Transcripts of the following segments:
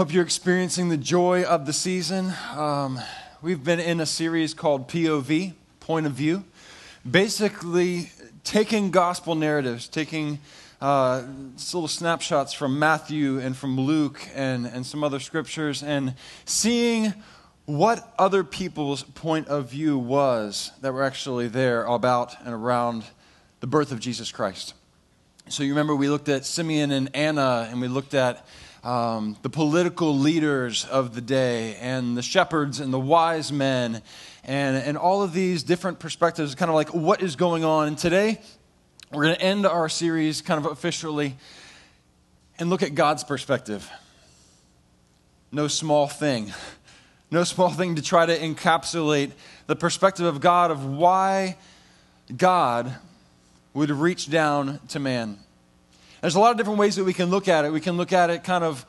Hope you're experiencing the joy of the season. Um, we've been in a series called POV, Point of View, basically taking gospel narratives, taking uh, little snapshots from Matthew and from Luke and, and some other scriptures, and seeing what other people's point of view was that were actually there about and around the birth of Jesus Christ. So you remember we looked at Simeon and Anna, and we looked at um, the political leaders of the day and the shepherds and the wise men and, and all of these different perspectives, kind of like what is going on. And today, we're going to end our series kind of officially and look at God's perspective. No small thing. No small thing to try to encapsulate the perspective of God of why God would reach down to man. There's a lot of different ways that we can look at it. We can look at it kind of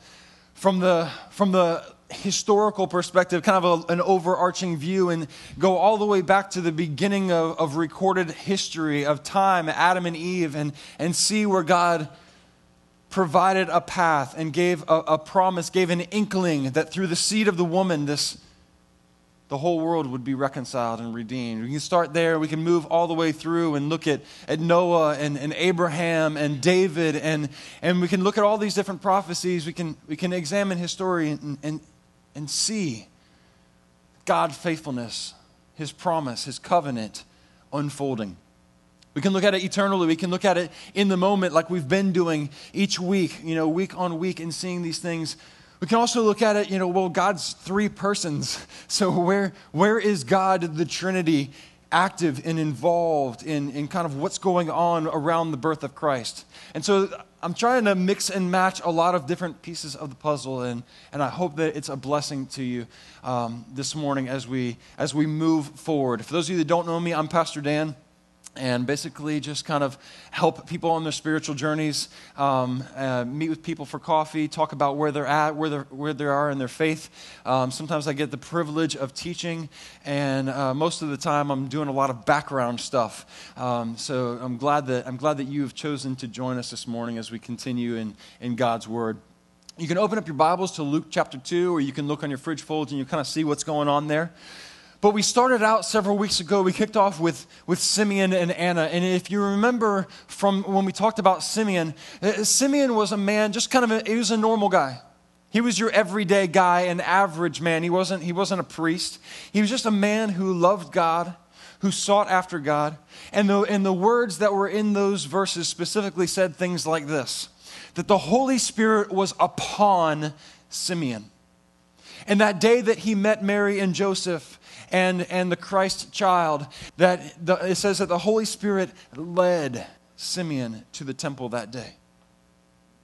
from the, from the historical perspective, kind of a, an overarching view, and go all the way back to the beginning of, of recorded history of time, Adam and Eve, and, and see where God provided a path and gave a, a promise, gave an inkling that through the seed of the woman, this the whole world would be reconciled and redeemed. We can start there. We can move all the way through and look at, at Noah and, and Abraham and David, and, and we can look at all these different prophecies. We can, we can examine history and, and, and see God's faithfulness, His promise, His covenant unfolding. We can look at it eternally. We can look at it in the moment, like we've been doing each week, you know, week on week, and seeing these things we can also look at it, you know, well, God's three persons. So where, where is God, the Trinity, active and involved in, in kind of what's going on around the birth of Christ? And so I'm trying to mix and match a lot of different pieces of the puzzle, and, and I hope that it's a blessing to you um, this morning as we, as we move forward. For those of you that don't know me, I'm Pastor Dan and basically just kind of help people on their spiritual journeys, um, uh, meet with people for coffee, talk about where they're at, where, they're, where they are in their faith. Um, sometimes I get the privilege of teaching, and uh, most of the time I'm doing a lot of background stuff. Um, so I'm glad, that, I'm glad that you have chosen to join us this morning as we continue in, in God's Word. You can open up your Bibles to Luke chapter 2, or you can look on your fridge folds and you kind of see what's going on there. But we started out several weeks ago, we kicked off with, with Simeon and Anna. And if you remember from when we talked about Simeon, uh, Simeon was a man, just kind of, a, he was a normal guy. He was your everyday guy, an average man. He wasn't, he wasn't a priest. He was just a man who loved God, who sought after God. And the, and the words that were in those verses specifically said things like this that the Holy Spirit was upon Simeon. And that day that he met Mary and Joseph, and, and the Christ child, that the, it says that the Holy Spirit led Simeon to the temple that day.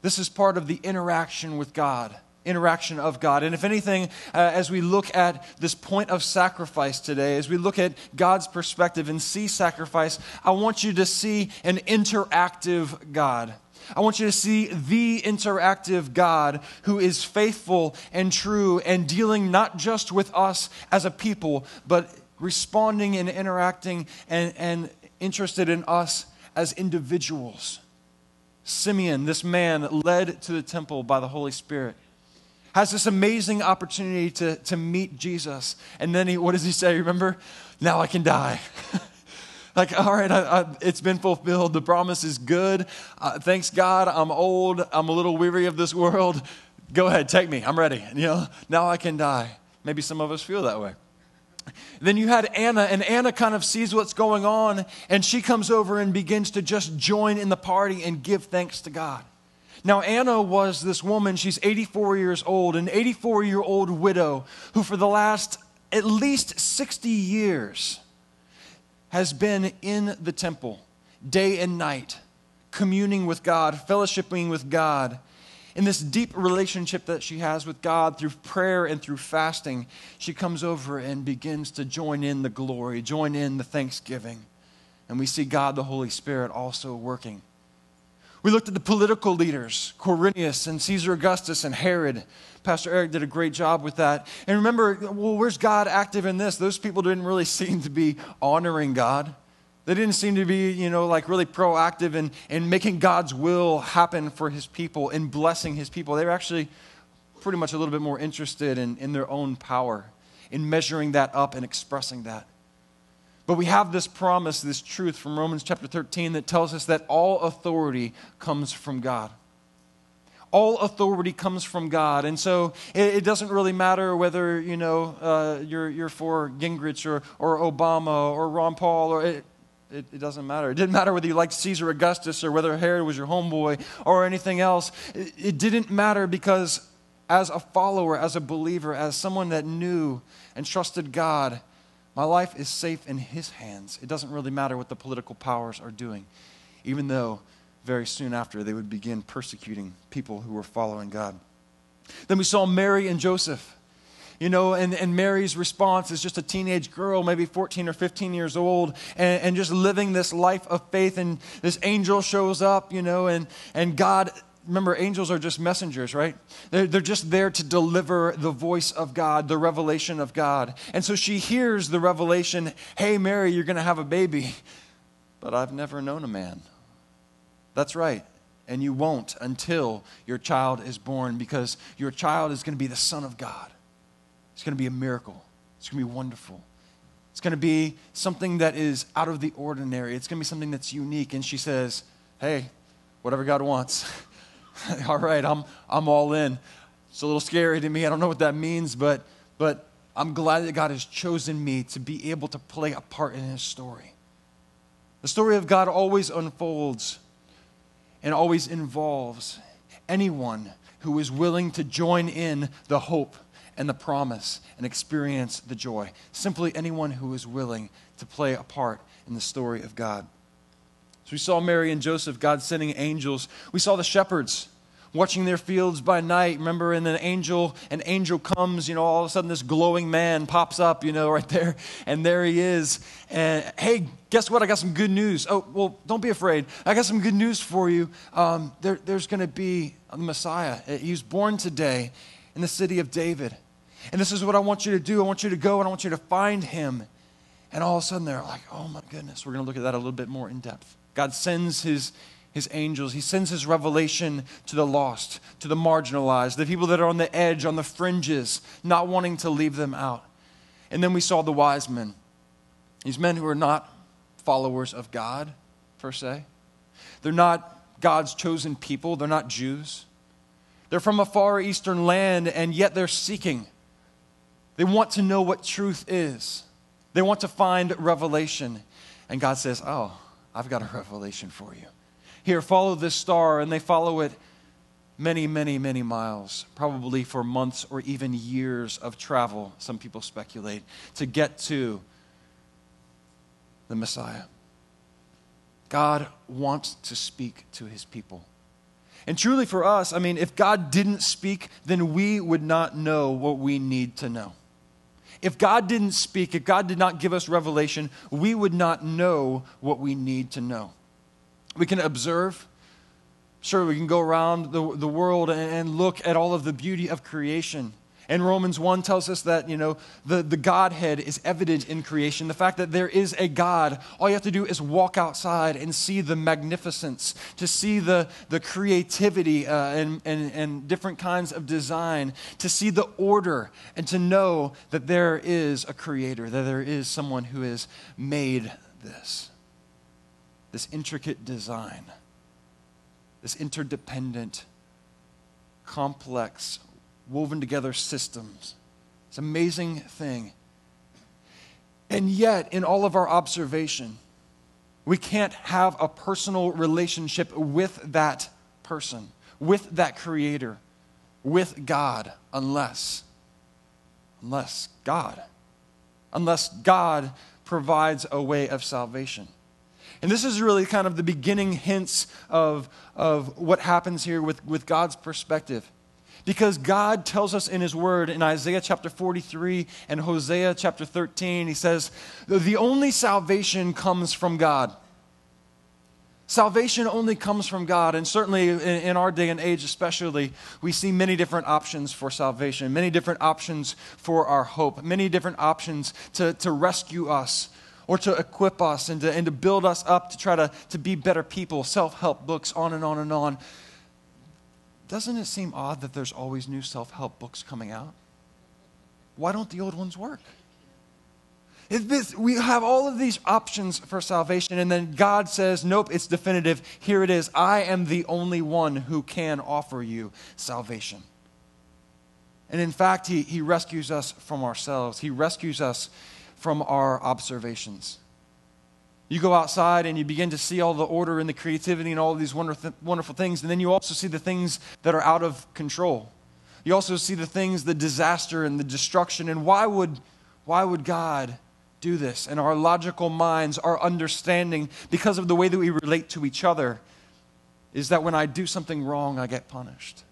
This is part of the interaction with God, interaction of God. And if anything, uh, as we look at this point of sacrifice today, as we look at God's perspective and see sacrifice, I want you to see an interactive God. I want you to see the interactive God who is faithful and true and dealing not just with us as a people, but responding and interacting and, and interested in us as individuals. Simeon, this man led to the temple by the Holy Spirit, has this amazing opportunity to, to meet Jesus. And then he, what does he say? Remember? Now I can die. Like, all right, I, I, it's been fulfilled. The promise is good. Uh, thanks God. I'm old. I'm a little weary of this world. Go ahead, take me. I'm ready. You know, now I can die. Maybe some of us feel that way. Then you had Anna, and Anna kind of sees what's going on, and she comes over and begins to just join in the party and give thanks to God. Now, Anna was this woman, she's 84 years old, an 84 year old widow who, for the last at least 60 years, has been in the temple day and night, communing with God, fellowshipping with God. In this deep relationship that she has with God through prayer and through fasting, she comes over and begins to join in the glory, join in the thanksgiving. And we see God, the Holy Spirit, also working. We looked at the political leaders, Quirinius and Caesar Augustus and Herod. Pastor Eric did a great job with that. And remember, well, where's God active in this? Those people didn't really seem to be honoring God. They didn't seem to be, you know, like really proactive in, in making God's will happen for his people, in blessing his people. They were actually pretty much a little bit more interested in, in their own power, in measuring that up and expressing that. But we have this promise, this truth from Romans chapter 13 that tells us that all authority comes from God. All authority comes from God. And so it, it doesn't really matter whether, you know, uh, you're, you're for Gingrich or, or Obama or Ron Paul or it, it, it, doesn't matter. It didn't matter whether you liked Caesar Augustus or whether Herod was your homeboy or anything else. It, it didn't matter because as a follower, as a believer, as someone that knew and trusted God, my life is safe in His hands. It doesn't really matter what the political powers are doing, even though very soon after they would begin persecuting people who were following God. Then we saw Mary and Joseph. You know, and, and Mary's response is just a teenage girl, maybe 14 or 15 years old, and, and just living this life of faith. And this angel shows up, you know, and, and God remember, angels are just messengers, right? They're, they're just there to deliver the voice of God, the revelation of God. And so she hears the revelation hey, Mary, you're going to have a baby. But I've never known a man. That's right. And you won't until your child is born because your child is going to be the Son of God. It's going to be a miracle, it's going to be wonderful. It's going to be something that is out of the ordinary. It's going to be something that's unique. And she says, Hey, whatever God wants. all right, I'm, I'm all in. It's a little scary to me. I don't know what that means, but, but I'm glad that God has chosen me to be able to play a part in His story. The story of God always unfolds and always involves anyone who is willing to join in the hope and the promise and experience the joy. Simply anyone who is willing to play a part in the story of God. So we saw Mary and Joseph, God sending angels. We saw the shepherds watching their fields by night. Remember, and an angel, an angel comes, you know, all of a sudden this glowing man pops up, you know, right there, and there he is. And hey, guess what? I got some good news. Oh, well, don't be afraid. I got some good news for you. Um, there, there's going to be a Messiah. He was born today in the city of David. And this is what I want you to do. I want you to go and I want you to find him. And all of a sudden they're like, oh my goodness, we're going to look at that a little bit more in depth. God sends his, his angels, he sends his revelation to the lost, to the marginalized, the people that are on the edge, on the fringes, not wanting to leave them out. And then we saw the wise men, these men who are not followers of God, per se. They're not God's chosen people, they're not Jews. They're from a far eastern land, and yet they're seeking. They want to know what truth is. They want to find revelation. And God says, Oh, I've got a revelation for you. Here, follow this star, and they follow it many, many, many miles, probably for months or even years of travel, some people speculate, to get to the Messiah. God wants to speak to his people. And truly for us, I mean, if God didn't speak, then we would not know what we need to know. If God didn't speak, if God did not give us revelation, we would not know what we need to know. We can observe. Sure, we can go around the, the world and, and look at all of the beauty of creation and Romans 1 tells us that, you know, the, the Godhead is evident in creation. The fact that there is a God, all you have to do is walk outside and see the magnificence, to see the, the creativity uh, and, and, and different kinds of design, to see the order, and to know that there is a creator, that there is someone who has made this, this intricate design, this interdependent, complex woven together systems. It's an amazing thing. And yet, in all of our observation, we can't have a personal relationship with that person, with that creator, with God, unless, unless God, unless God provides a way of salvation. And this is really kind of the beginning hints of, of what happens here with, with God's perspective. Because God tells us in His Word in Isaiah chapter 43 and Hosea chapter 13, He says, The only salvation comes from God. Salvation only comes from God. And certainly in, our day and age, especially, we see many different options for salvation, many different options for our hope, many different options to, to rescue us or to equip us and to, and to build us up to try to, to be better people, self help books, on and on and on. Doesn't it seem odd that there's always new self help books coming out? Why don't the old ones work? This, we have all of these options for salvation, and then God says, Nope, it's definitive. Here it is. I am the only one who can offer you salvation. And in fact, He, he rescues us from ourselves, He rescues us from our observations. You go outside and you begin to see all the order and the creativity and all these wonderful, wonderful things, and then you also see the things that are out of control. You also see the things, the disaster and the destruction. And why would, why would God do this? And our logical minds, our understanding, because of the way that we relate to each other, is that when I do something wrong, I get punished.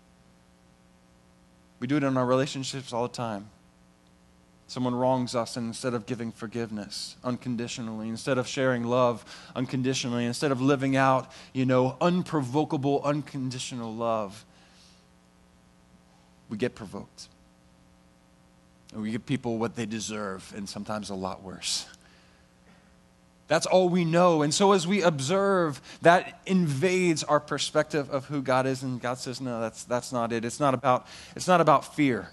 We do it in our relationships all the time. Someone wrongs us, and instead of giving forgiveness unconditionally, instead of sharing love unconditionally, instead of living out, you know, unprovocable, unconditional love, we get provoked. And we give people what they deserve, and sometimes a lot worse. That's all we know. And so as we observe, that invades our perspective of who God is. And God says, no, that's, that's not it. It's not, about, it's not about fear.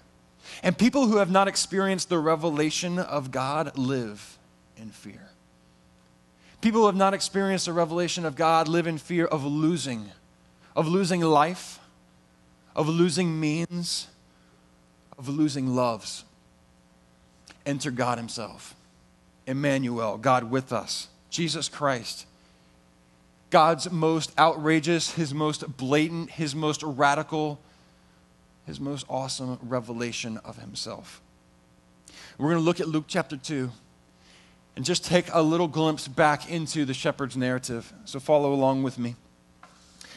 And people who have not experienced the revelation of God live in fear. People who have not experienced the revelation of God live in fear of losing, of losing life, of losing means, of losing loves. Enter God Himself, Emmanuel, God with us, Jesus Christ. God's most outrageous, His most blatant, His most radical his most awesome revelation of himself. We're going to look at Luke chapter 2 and just take a little glimpse back into the shepherd's narrative. So follow along with me.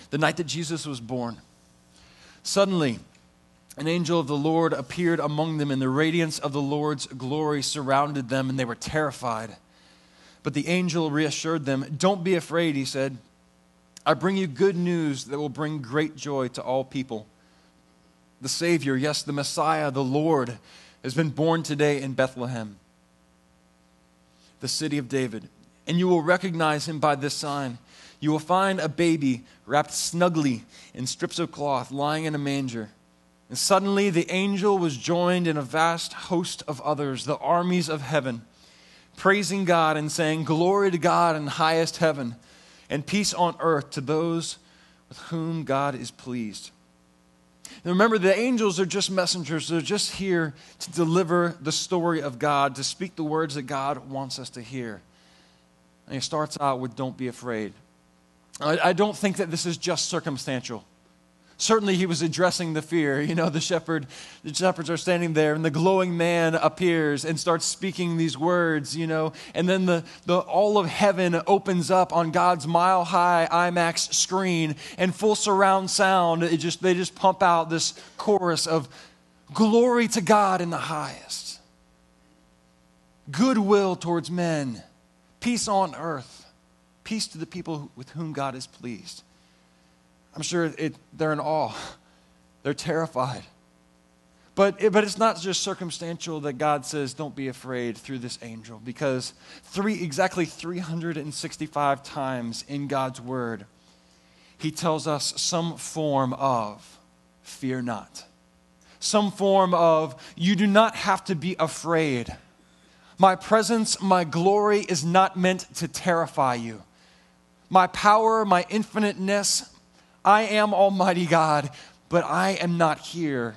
The night that Jesus was born, suddenly an angel of the Lord appeared among them, and the radiance of the Lord's glory surrounded them, and they were terrified. But the angel reassured them. Don't be afraid, he said. I bring you good news that will bring great joy to all people the Savior, yes, the Messiah, the Lord, has been born today in Bethlehem, the city of David. And you will recognize him by this sign. You will find a baby wrapped snugly in strips of cloth, lying in a manger. And suddenly the angel was joined in a vast host of others, the armies of heaven, praising God and saying, Glory to God in highest heaven, and peace on earth to those with whom God is pleased. And remember, the angels are just messengers. They're just here to deliver the story of God, to speak the words that God wants us to hear. And he starts out with, Don't be afraid. I, I don't think that this is just circumstantial. Certainly, he was addressing the fear. You know, the shepherd, the shepherds are standing there, and the glowing man appears and starts speaking these words. You know, and then the, the all of heaven opens up on God's mile high IMAX screen and full surround sound. It just they just pump out this chorus of glory to God in the highest, goodwill towards men, peace on earth, peace to the people with whom God is pleased. I'm sure it, they're in awe. They're terrified. But, it, but it's not just circumstantial that God says, don't be afraid through this angel, because three, exactly 365 times in God's word, he tells us some form of fear not. Some form of you do not have to be afraid. My presence, my glory is not meant to terrify you. My power, my infiniteness, I am Almighty God, but I am not here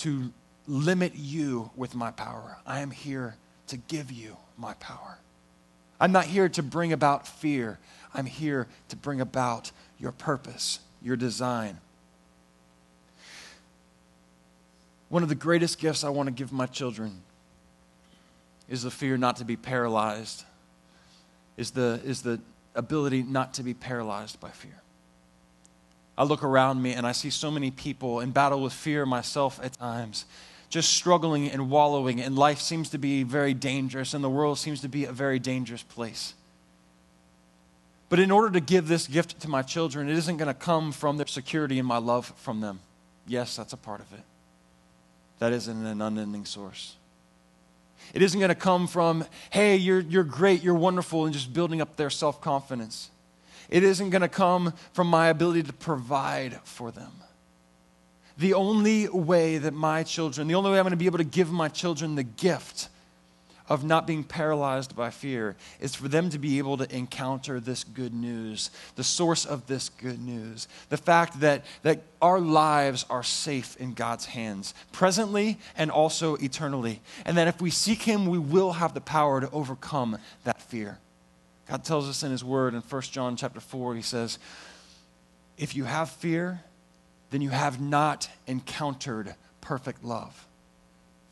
to limit you with my power. I am here to give you my power. I'm not here to bring about fear. I'm here to bring about your purpose, your design. One of the greatest gifts I want to give my children is the fear not to be paralyzed, is the, is the ability not to be paralyzed by fear. I look around me and I see so many people in battle with fear myself at times, just struggling and wallowing, and life seems to be very dangerous, and the world seems to be a very dangerous place. But in order to give this gift to my children, it isn't going to come from their security and my love from them. Yes, that's a part of it. That isn't an unending source. It isn't going to come from, hey, you're, you're great, you're wonderful, and just building up their self confidence. it isn't going to come from my ability to provide for them. The only way that my children, the only way I'm going to be able to give my children the gift of not being paralyzed by fear is for them to be able to encounter this good news, the source of this good news, the fact that, that our lives are safe in God's hands, presently and also eternally. And that if we seek Him, we will have the power to overcome that fear. God tells us in His Word in 1 John chapter 4, He says, If you have fear, then you have not encountered perfect love.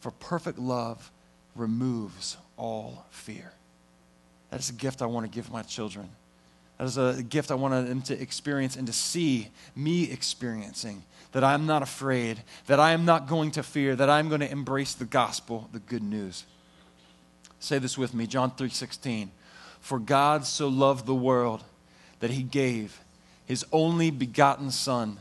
For perfect love removes all fear. That is a gift I want to give my children. That is a gift I want them to experience and to see me experiencing. That I'm not afraid, that I am not going to fear, that I'm going to embrace the gospel, the good news. Say this with me, John 3:16. For God so loved the world that he gave his only begotten son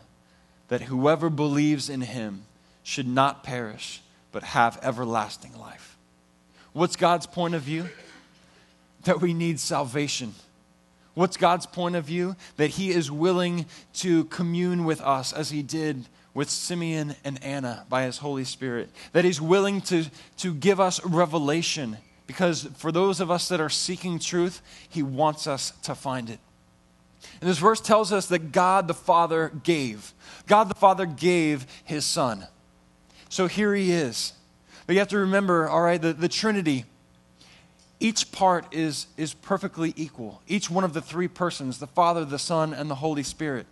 that whoever believes in him should not perish but have everlasting life. What's God's point of view? That we need salvation. What's God's point of view? That He is willing to commune with us as He did with Simeon and Anna by His Holy Spirit. That He's willing to, to give us revelation because for those of us that are seeking truth, He wants us to find it. And this verse tells us that God the Father gave. God the Father gave His Son. So here He is. But you have to remember, all right, the, the Trinity, each part is, is perfectly equal. Each one of the three persons, the Father, the Son, and the Holy Spirit.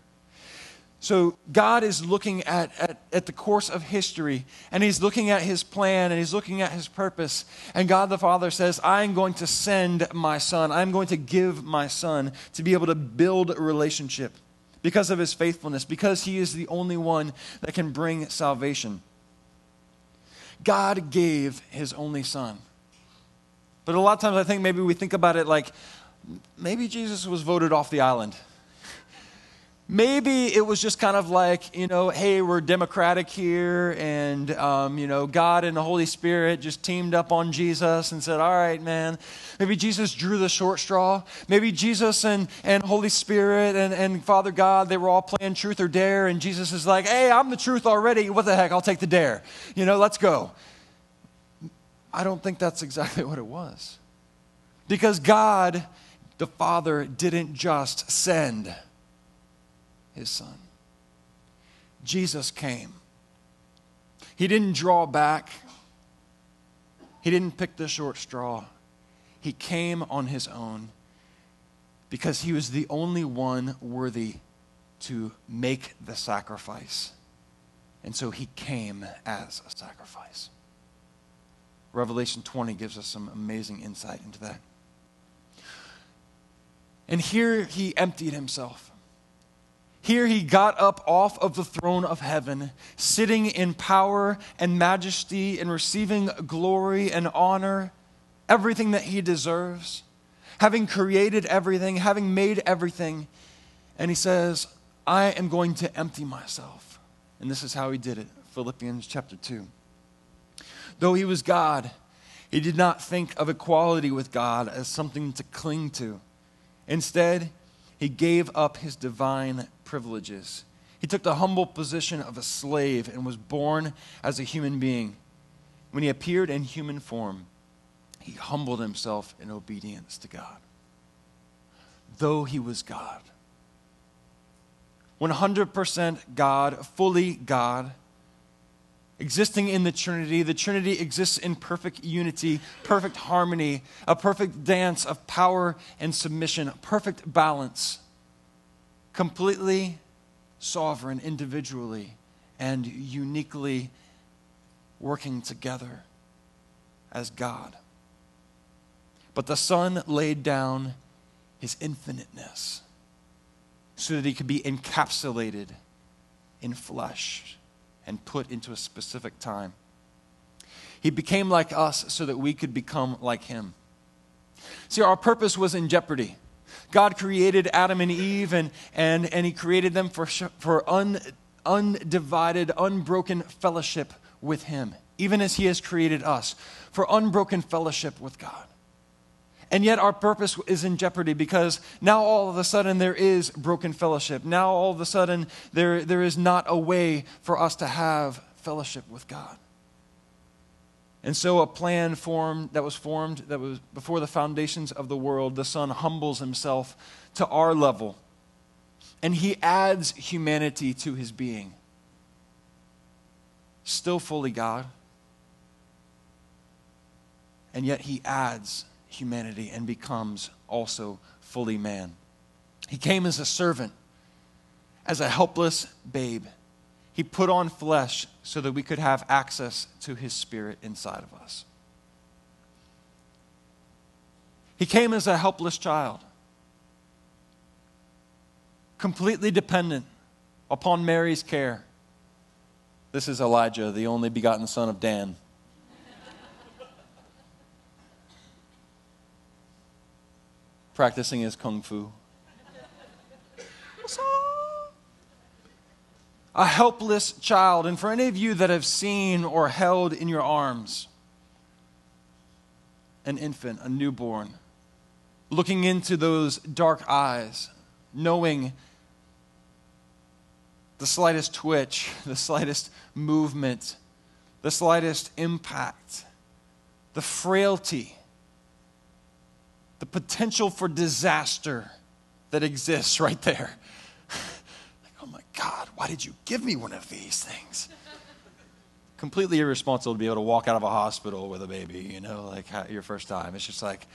So God is looking at, at, at the course of history, and He's looking at His plan, and He's looking at His purpose. And God the Father says, I'm going to send my Son. I'm going to give my Son to be able to build a relationship because of His faithfulness, because He is the only one that can bring salvation. God gave his only son. But a lot of times I think maybe we think about it like maybe Jesus was voted off the island. Maybe it was just kind of like, you know, hey, we're democratic here, and, um, you know, God and the Holy Spirit just teamed up on Jesus and said, all right, man. Maybe Jesus drew the short straw. Maybe Jesus and, and Holy Spirit and, and Father God, they were all playing truth or dare, and Jesus is like, hey, I'm the truth already. What the heck? I'll take the dare. You know, let's go. I don't think that's exactly what it was. Because God, the Father, didn't just send his son. Jesus came. He didn't draw back, he didn't pick the short straw. He came on his own because he was the only one worthy to make the sacrifice. And so he came as a sacrifice. Revelation 20 gives us some amazing insight into that. And here he emptied himself. Here he got up off of the throne of heaven, sitting in power and majesty and receiving glory and honor, everything that he deserves, having created everything, having made everything. And he says, I am going to empty myself. And this is how he did it Philippians chapter 2. Though he was God, he did not think of equality with God as something to cling to. Instead, he gave up his divine privileges. He took the humble position of a slave and was born as a human being. When he appeared in human form, he humbled himself in obedience to God. Though he was God. 100% God, fully God, existing in the Trinity. The Trinity exists in perfect unity, perfect harmony, a perfect dance of power and submission, perfect balance completely sovereign individually and uniquely working together as God. But the Son laid down his infiniteness so that he could be encapsulated in flesh and put into a specific time. He became like us so that we could become like him. See, our purpose was in jeopardy. God created Adam and Eve, and, and, and He created them for, for un, undivided, unbroken fellowship with Him, even as He has created us for unbroken fellowship with God. And yet our purpose is in jeopardy because now all of a sudden there is broken fellowship. Now all of a sudden there, there is not a way for us to have fellowship with God. And so a plan formed that was formed that was before the foundations of the world, the Son humbles himself to our level. And he adds humanity to his being. Still fully God. And yet he adds humanity and becomes also fully man. He came as a servant, as a helpless babe. He put on flesh so that we could have access to his spirit inside of us. He came as a helpless child, completely dependent upon Mary's care. This is Elijah, the only begotten son of Dan. practicing his kung fu. A helpless child. And for any of you that have seen or held in your arms an infant, a newborn, looking into those dark eyes, knowing the slightest twitch, the slightest movement, the slightest impact, the frailty the potential for disaster that exists right there. God, why did you give me one of these things? Completely irresponsible to be able to walk out of a hospital with a baby, you know, like your first time. It's just like,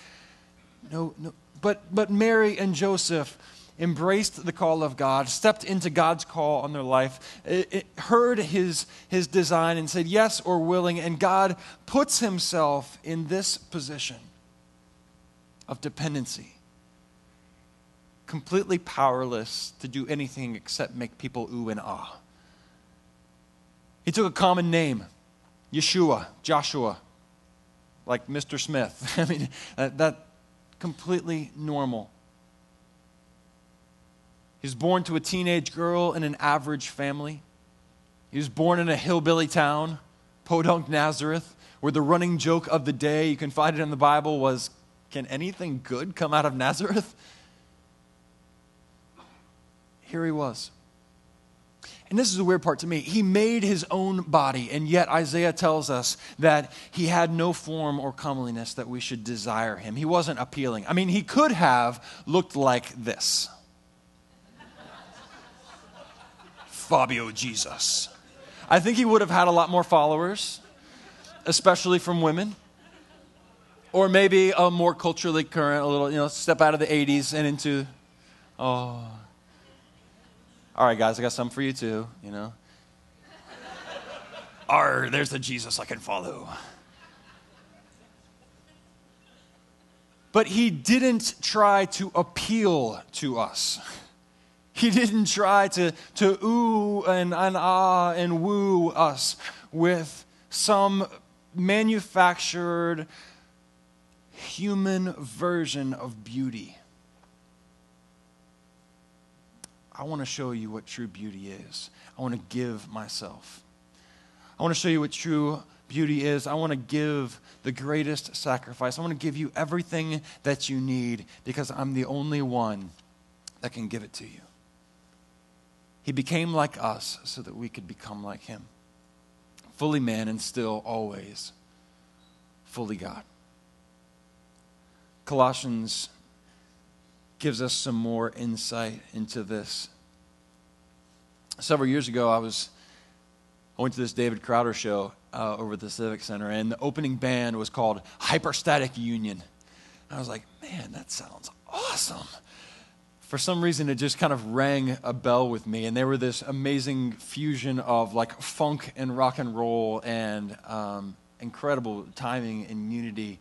no, no. But, but Mary and Joseph embraced the call of God, stepped into God's call on their life, it, it heard his, his design and said yes or willing, and God puts himself in this position of dependency. Completely powerless to do anything except make people ooh and ah. He took a common name, Yeshua, Joshua, like Mr. Smith. I mean, that, that completely normal. He was born to a teenage girl in an average family. He was born in a hillbilly town, Podunk, Nazareth, where the running joke of the day, you can find it in the Bible, was can anything good come out of Nazareth? Here he was. And this is the weird part to me. He made his own body, and yet Isaiah tells us that he had no form or comeliness that we should desire him. He wasn't appealing. I mean, he could have looked like this Fabio Jesus. I think he would have had a lot more followers, especially from women or maybe a more culturally current, a little, you know, step out of the 80s and into, oh, all right, guys, I got some for you too, you know. R, there's the Jesus I can follow. But he didn't try to appeal to us. He didn't try to, to ooh and, and ah and woo us with some manufactured human version of beauty. I want to show you what true beauty is. I want to give myself. I want to show you what true beauty is. I want to give the greatest sacrifice. I want to give you everything that you need because I'm the only one that can give it to you. He became like us so that we could become like him. Fully man and still always fully God. Colossians gives us some more insight into this. Several years ago, I was I went to this David Crowder show uh, over at the Civic Center, and the opening band was called Hyperstatic Union. I was like, man, that sounds awesome. For some reason, it just kind of rang a bell with me, and they were this amazing fusion of like funk and rock and roll and um, incredible timing and unity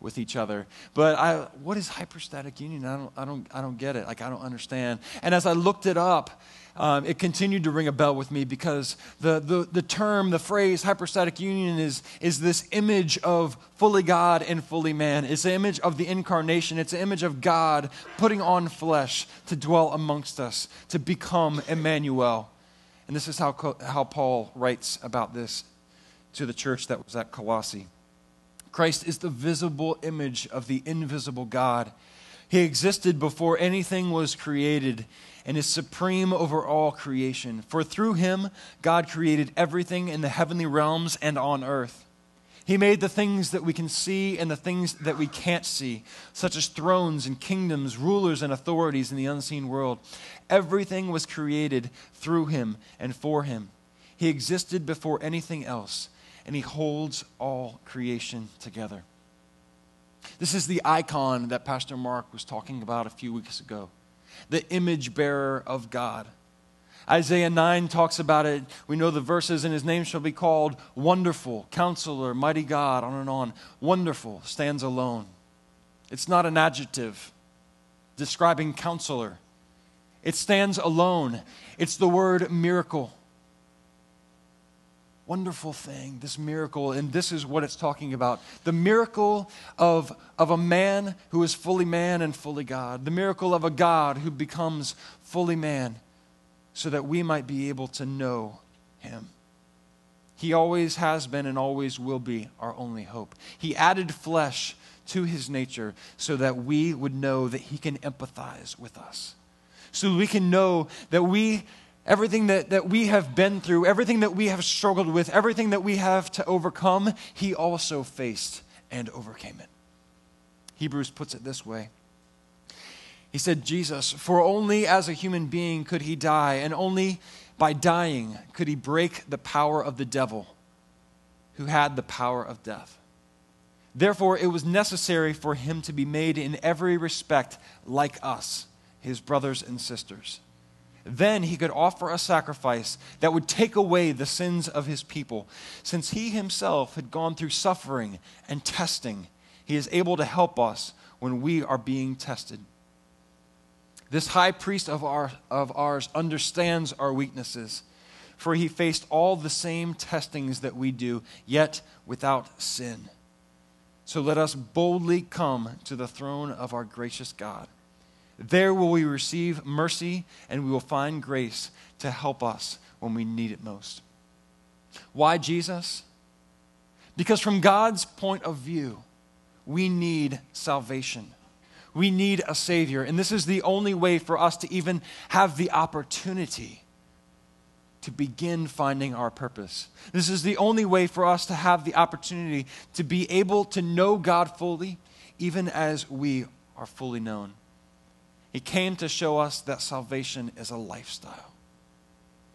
with each other. But I, what is hyperstatic union? I don't, I don't, I don't get it. Like, I don't understand. And as I looked it up, um, it continued to ring a bell with me because the, the, the term, the phrase hyperstatic union is, is this image of fully God and fully man. It's the image of the incarnation. It's an image of God putting on flesh to dwell amongst us, to become Emmanuel. And this is how, how Paul writes about this to the church that was at Colossae. Christ is the visible image of the invisible God. He existed before anything was created and is supreme over all creation. For through him, God created everything in the heavenly realms and on earth. He made the things that we can see and the things that we can't see, such as thrones and kingdoms, rulers and authorities in the unseen world. Everything was created through him and for him. He existed before anything else, and he holds all creation together. This is the icon that Pastor Mark was talking about a few weeks ago the image bearer of God. Isaiah 9 talks about it. We know the verses, and his name shall be called Wonderful, Counselor, Mighty God, on and on. Wonderful stands alone. It's not an adjective describing counselor, it stands alone. It's the word miracle. Wonderful thing, this miracle, and this is what it's talking about the miracle of, of a man who is fully man and fully God, the miracle of a God who becomes fully man so that we might be able to know him. He always has been and always will be our only hope. He added flesh to his nature so that we would know that he can empathize with us. So we can know that we, everything that, that we have been through, everything that we have struggled with, everything that we have to overcome, he also faced and overcame it. Hebrews puts it this way he said, Jesus, for only as a human being could he die, and only by dying could he break the power of the devil who had the power of death. Therefore, it was necessary for him to be made in every respect like us, his brothers and sisters. Then he could offer a sacrifice that would take away the sins of his people. Since he himself had gone through suffering and testing, he is able to help us when we are being tested. This high priest of, our, of ours understands our weaknesses, for he faced all the same testings that we do, yet without sin. So let us boldly come to the throne of our gracious God. There will we receive mercy, and we will find grace to help us when we need it most. Why Jesus? Because from God's point of view, we need salvation. We need a Savior. And this is the only way for us to even have the opportunity to begin finding our purpose. This is the only way for us to have the opportunity to be able to know God fully, even as we are fully known. He came to show us that salvation is a lifestyle.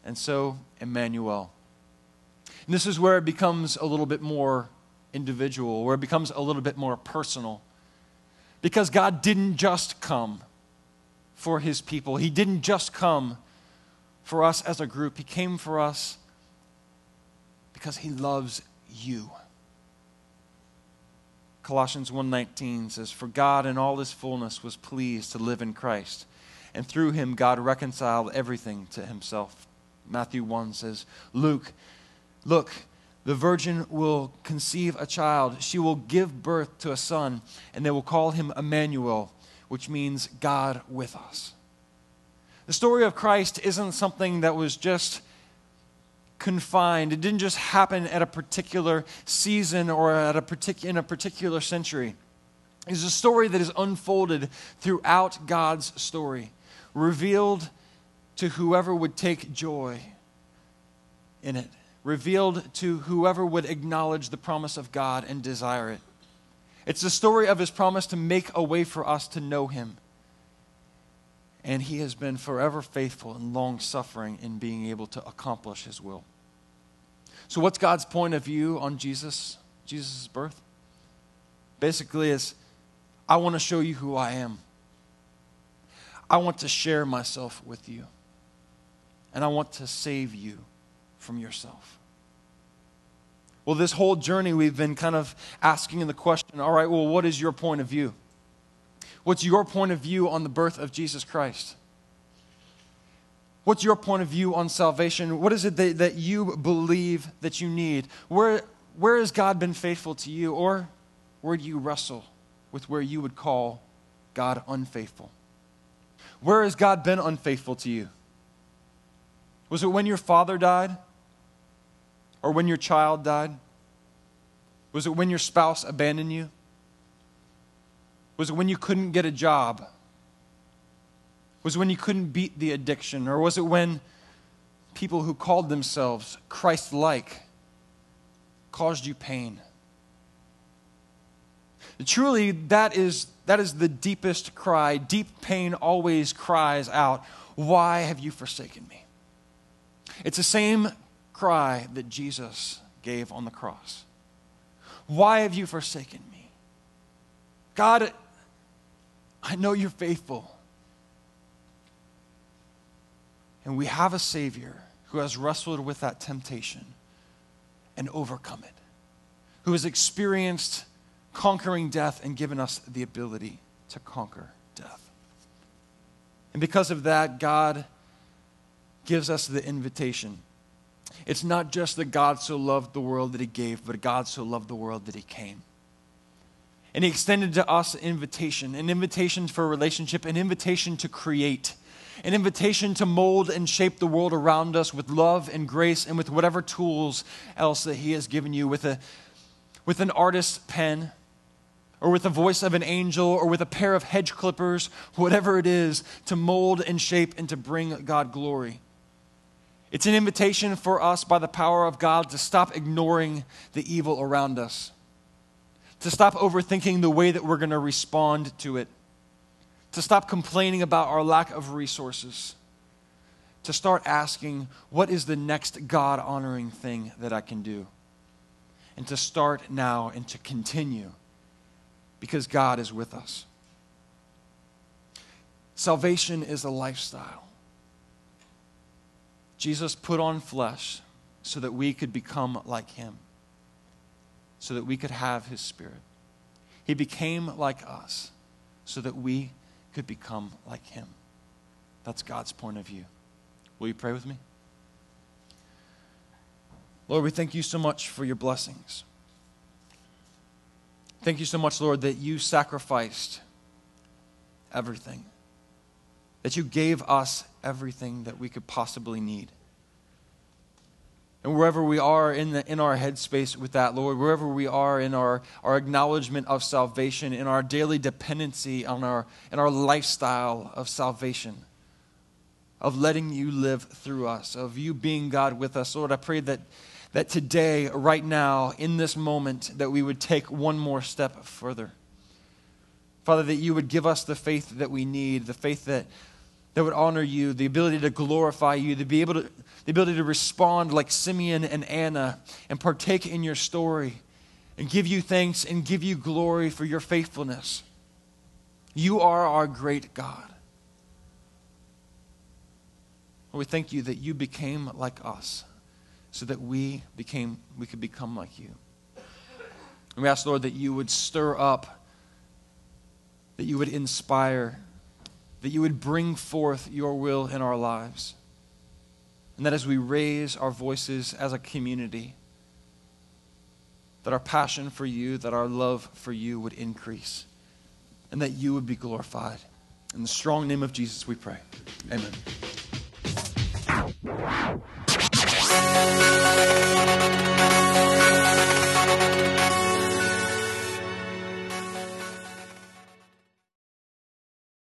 And so, Emmanuel. And this is where it becomes a little bit more individual, where it becomes a little bit more personal. Because God didn't just come for his people, He didn't just come for us as a group, He came for us because He loves you. Colossians 1:19 says for God in all his fullness was pleased to live in Christ and through him God reconciled everything to himself. Matthew 1 says Luke look the virgin will conceive a child. She will give birth to a son, and they will call him Emmanuel, which means God with us. The story of Christ isn't something that was just confined. It didn't just happen at a particular season or at a partic- in a particular century. It's a story that is unfolded throughout God's story, revealed to whoever would take joy in it revealed to whoever would acknowledge the promise of God and desire it. It's the story of his promise to make a way for us to know him. And he has been forever faithful and long suffering in being able to accomplish his will. So, what's God's point of view on Jesus, Jesus' birth? Basically, is I want to show you who I am. I want to share myself with you. And I want to save you from yourself. Well, this whole journey, we've been kind of asking the question all right, well, what is your point of view? What's your point of view on the birth of Jesus Christ? What's your point of view on salvation? What is it that, that you believe that you need? Where, where has God been faithful to you? Or where do you wrestle with where you would call God unfaithful? Where has God been unfaithful to you? Was it when your father died? or when your child died? Was it when your spouse abandoned you? Was it when you couldn't get a job? Was it when you couldn't beat the addiction? Or was it when people who called themselves Christ like caused you pain? Truly, that is, that is the deepest cry. Deep pain always cries out, Why have you forsaken me? It's the same cry that Jesus gave on the cross. Why have you forsaken me? God, I know you're faithful. And we have a Savior who has wrestled with that temptation and overcome it, who has experienced conquering death and given us the ability to conquer death. And because of that, God gives us the invitation. It's not just that God so loved the world that He gave, but God so loved the world that He came. And He extended to us an invitation an invitation for a relationship, an invitation to create, an invitation to mold and shape the world around us with love and grace and with whatever tools else that He has given you, with, a, with an artist's pen or with the voice of an angel, or with a pair of hedge clippers, whatever it is, to mold and shape and to bring God glory. It's an invitation for us by the power of God to stop ignoring the evil around us, to stop overthinking the way that we're going to respond to it, to stop complaining about our lack of resources, to start asking, what is the next God honoring thing that I can do? And to start now and to continue because God is with us. Salvation is a lifestyle. Jesus put on flesh so that we could become like him, so that we could have his spirit. He became like us so that we could become like him. That's God's point of view. Will you pray with me? Lord, we thank you so much for your blessings. Thank you so much, Lord, that you sacrificed everything, that you gave us everything that we could possibly need. And wherever we are in, the, in our headspace with that, Lord, wherever we are in our, our acknowledgement of salvation, in our daily dependency on our, in our lifestyle of salvation, of letting you live through us, of you being God with us, Lord, I pray that that today, right now, in this moment, that we would take one more step further. Father, that you would give us the faith that we need, the faith that, that would honor you, the ability to glorify you, to be able to, the ability to respond like Simeon and Anna and partake in your story and give you thanks and give you glory for your faithfulness. You are our great God. we thank you that you became like us so that we became we could become like you. And we ask, Lord, that you would stir up, that you would inspire, that you would bring forth your will in our lives. And that as we raise our voices as a community, that our passion for you, that our love for you would increase, and that you would be glorified. In the strong name of Jesus, we pray. Amen. Música